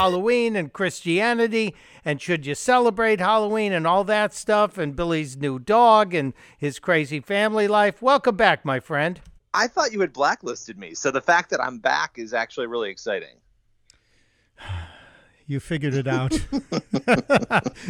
Halloween and Christianity and should you celebrate Halloween and all that stuff and Billy's new dog and his crazy family life. Welcome back, my friend. I thought you had blacklisted me, so the fact that I'm back is actually really exciting. You figured it out.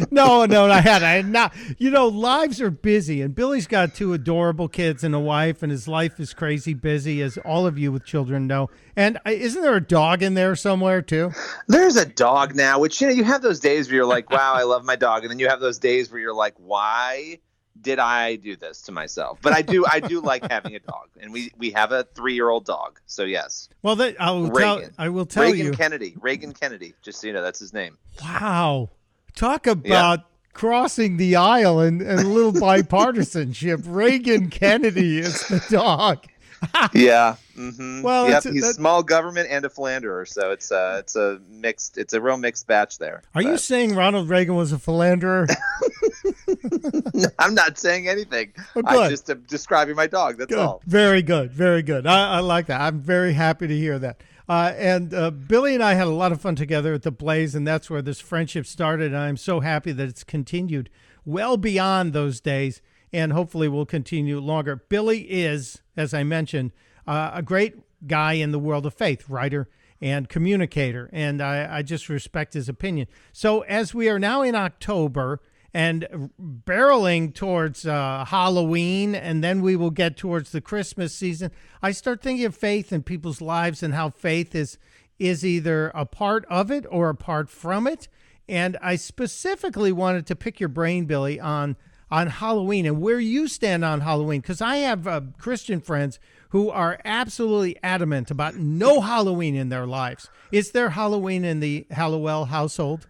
no, no, I had I had not. You know, lives are busy, and Billy's got two adorable kids and a wife, and his life is crazy busy, as all of you with children know. And uh, isn't there a dog in there somewhere too? There's a dog now, which you know you have those days where you're like, "Wow, I love my dog," and then you have those days where you're like, "Why?" Did I do this to myself? But I do I do like having a dog, and we we have a three year old dog. So yes. Well, that, I will Reagan. tell I will tell Reagan you Kennedy Reagan Kennedy. Just so you know, that's his name. Wow, talk about. Yeah. Crossing the aisle and, and a little bipartisanship. Reagan Kennedy is the dog. yeah. Mm-hmm. Well, yep, he's that... small government and a philanderer, so it's uh it's a mixed it's a real mixed batch there. Are but... you saying Ronald Reagan was a philanderer? I'm not saying anything. Oh, I'm just uh, describing my dog. That's good. all. Very good. Very good. I, I, like that. I'm very happy to hear that. Uh, and uh, Billy and I had a lot of fun together at the Blaze, and that's where this friendship started. And I'm so happy that it's continued well beyond those days, and hopefully will continue longer. Billy is, as I mentioned, uh, a great guy in the world of faith, writer and communicator, and I, I just respect his opinion. So as we are now in October and barreling towards uh, Halloween, and then we will get towards the Christmas season. I start thinking of faith in people's lives and how faith is is either a part of it or apart from it. And I specifically wanted to pick your brain, Billy, on on Halloween and where you stand on Halloween, because I have uh, Christian friends who are absolutely adamant about no Halloween in their lives. Is there Halloween in the Hallowell household?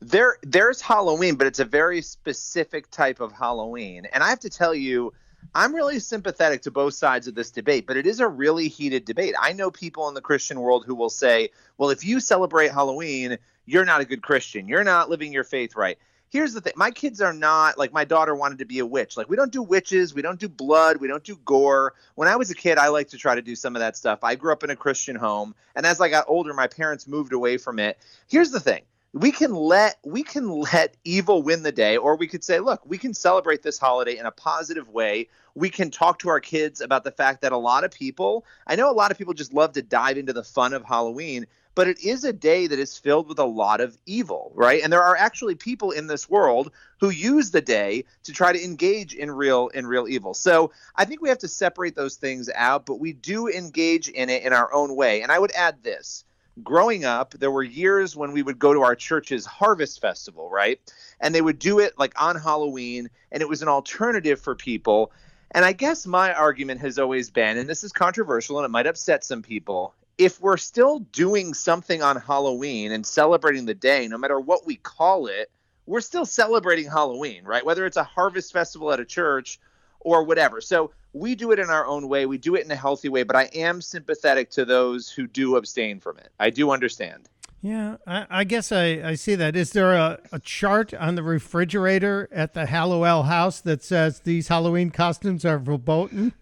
there there's Halloween, but it's a very specific type of Halloween. And I have to tell you, I'm really sympathetic to both sides of this debate, but it is a really heated debate. I know people in the Christian world who will say, well, if you celebrate Halloween, you're not a good Christian. You're not living your faith right. Here's the thing my kids are not like my daughter wanted to be a witch. Like, we don't do witches, we don't do blood, we don't do gore. When I was a kid, I liked to try to do some of that stuff. I grew up in a Christian home, and as I got older, my parents moved away from it. Here's the thing we can let we can let evil win the day or we could say look we can celebrate this holiday in a positive way we can talk to our kids about the fact that a lot of people i know a lot of people just love to dive into the fun of halloween but it is a day that is filled with a lot of evil right and there are actually people in this world who use the day to try to engage in real in real evil so i think we have to separate those things out but we do engage in it in our own way and i would add this growing up, there were years when we would go to our church's harvest festival, right? And they would do it like on Halloween, and it was an alternative for people. And I guess my argument has always been, and this is controversial and it might upset some people, if we're still doing something on Halloween and celebrating the day, no matter what we call it, we're still celebrating Halloween, right? Whether it's a harvest festival at a church or whatever. So we do it in our own way. We do it in a healthy way, but I am sympathetic to those who do abstain from it. I do understand. Yeah, I, I guess I, I see that. Is there a, a chart on the refrigerator at the Hallowell house that says these Halloween costumes are verboten?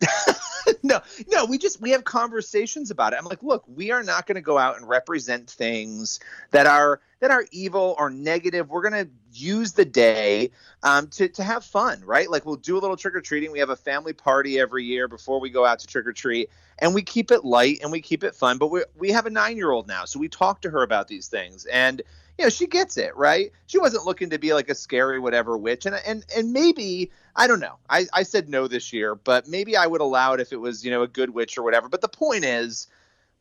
no, no, we just we have conversations about it. I'm like, look, we are not going to go out and represent things that are that are evil or negative. We're going to use the day um, to to have fun, right? Like we'll do a little trick or treating. We have a family party every year before we go out to trick or treat, and we keep it light and we keep it fun. But we we have a nine year old now, so we talk to her about these things and you know she gets it right she wasn't looking to be like a scary whatever witch and and and maybe i don't know i i said no this year but maybe i would allow it if it was you know a good witch or whatever but the point is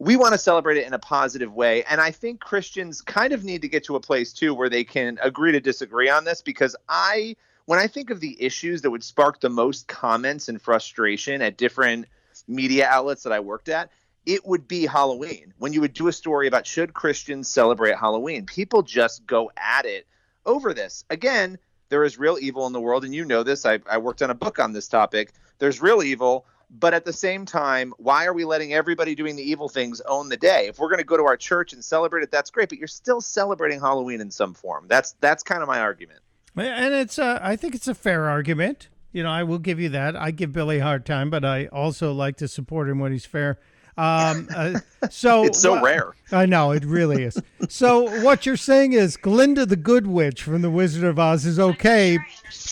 we want to celebrate it in a positive way and i think christians kind of need to get to a place too where they can agree to disagree on this because i when i think of the issues that would spark the most comments and frustration at different media outlets that i worked at it would be Halloween. When you would do a story about should Christians celebrate Halloween, people just go at it over this. Again, there is real evil in the world, and you know this. I, I worked on a book on this topic. There's real evil, but at the same time, why are we letting everybody doing the evil things own the day? If we're going to go to our church and celebrate it, that's great, but you're still celebrating Halloween in some form. That's that's kind of my argument. And it's uh, I think it's a fair argument. You know, I will give you that. I give Billy a hard time, but I also like to support him when he's fair. Um, uh, so It's so wha- rare. I know it really is. So what you're saying is Glinda the Good Witch from The Wizard of Oz is okay,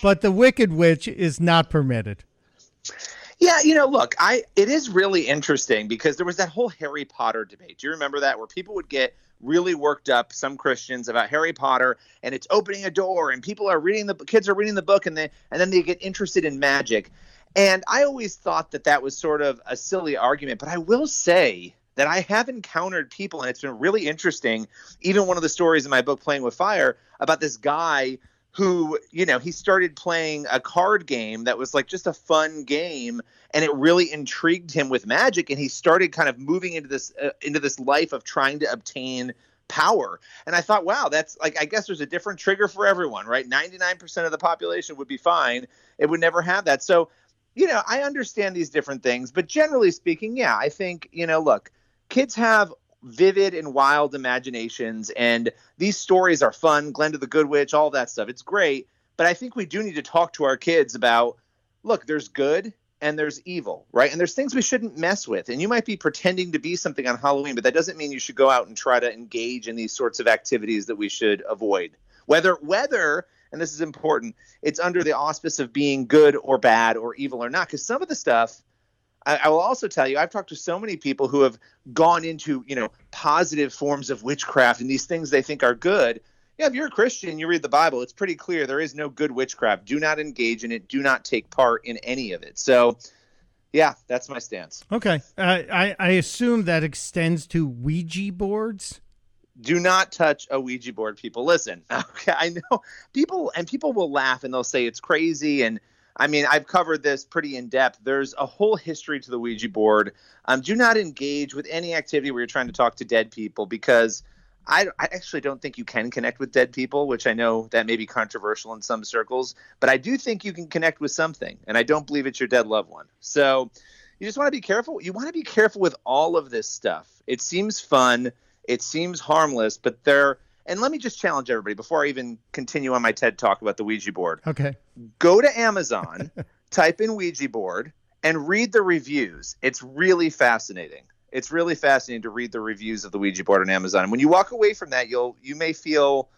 but the Wicked Witch is not permitted. Yeah, you know, look, I it is really interesting because there was that whole Harry Potter debate. Do you remember that where people would get really worked up some Christians about Harry Potter and it's opening a door and people are reading the kids are reading the book and they and then they get interested in magic. And I always thought that that was sort of a silly argument, but I will say that I have encountered people and it's been really interesting. Even one of the stories in my book Playing with Fire about this guy who, you know, he started playing a card game that was like just a fun game and it really intrigued him with magic and he started kind of moving into this uh, into this life of trying to obtain power. And I thought, wow, that's like I guess there's a different trigger for everyone, right? 99% of the population would be fine. It would never have that. So, you know, I understand these different things, but generally speaking, yeah, I think, you know, look, kids have vivid and wild imaginations and these stories are fun Glinda the good witch all that stuff. It's great but i think we do need to talk to our kids about look there's good and there's evil right? And there's things we shouldn't mess with. And you might be pretending to be something on halloween but that doesn't mean you should go out and try to engage in these sorts of activities that we should avoid. Whether whether and this is important it's under the auspice of being good or bad or evil or not because some of the stuff I, I will also tell you, I've talked to so many people who have gone into, you know, positive forms of witchcraft and these things they think are good. Yeah, if you're a Christian, you read the Bible, it's pretty clear there is no good witchcraft. Do not engage in it. Do not take part in any of it. So, yeah, that's my stance. Okay, uh, I I assume that extends to Ouija boards. do not touch a Ouija board, people. Listen, okay, I know people and people will laugh and they'll say it's crazy. And I mean, I've covered this pretty in depth. There's a whole history to the Ouija board. Um, do not engage with any activity where you're trying to talk to dead people because I, I actually don't think you can connect with dead people, which I know that may be controversial in some circles, but I do think you can connect with something, and I don't believe it's your dead loved one. So you just want to be careful. You want to be careful with all of this stuff. It seems fun, it seems harmless, but there. And let me just challenge everybody before I even continue on my TED talk about the Ouija board. Okay, Go to Amazon, type in Ouija board, and read the reviews. It's really fascinating. It's really fascinating to read the reviews of the Ouija board on Amazon. And when you walk away from that, you'll you may feel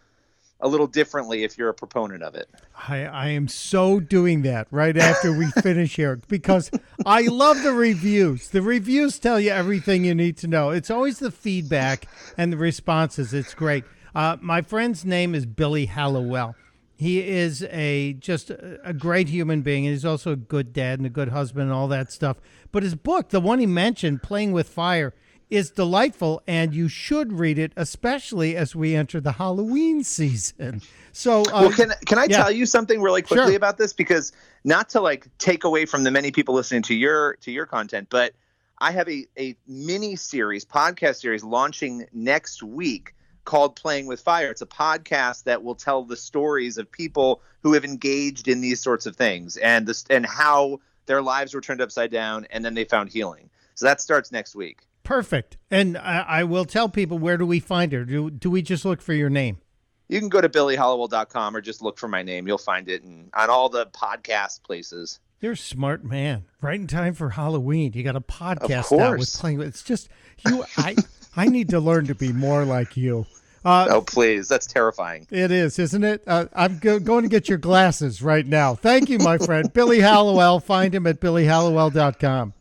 a little differently if you're a proponent of it. I I am so doing that right after we finish here because I love the reviews. The reviews tell you everything you need to know. It's always the feedback and the responses. It's great. Uh, my friend's name is Billy Hallowell. He is a just a great human being, and he's also a good dad and a good husband and all that stuff. But his book, the one he mentioned, "Playing with Fire," is delightful, and you should read it, especially as we enter the Halloween season. So, uh, well, can can I yeah. tell you something really quickly Sure. about this? Because not to like take away from the many people listening to your to your content, but I have a a mini series, podcast series launching next week called Playing with Fire. It's a podcast that will tell the stories of people who have engaged in these sorts of things and this and how their lives were turned upside down and then they found healing. So that starts next week. Perfect. And I, I will tell people where do we find her? Do, do we just look for your name? You can go to billyhallowell.com or just look for my name. You'll find it in, on all the podcast places. You're a smart man. Right in time for Halloween. You got a podcast out with playing with. It's just you. I I need to learn to be more like you. Uh, Oh, please. That's terrifying. It is, isn't it? Uh, I'm go- going to get your glasses right now. Thank you, my friend. Billy Hallowell. Find him at billyhallowell.com.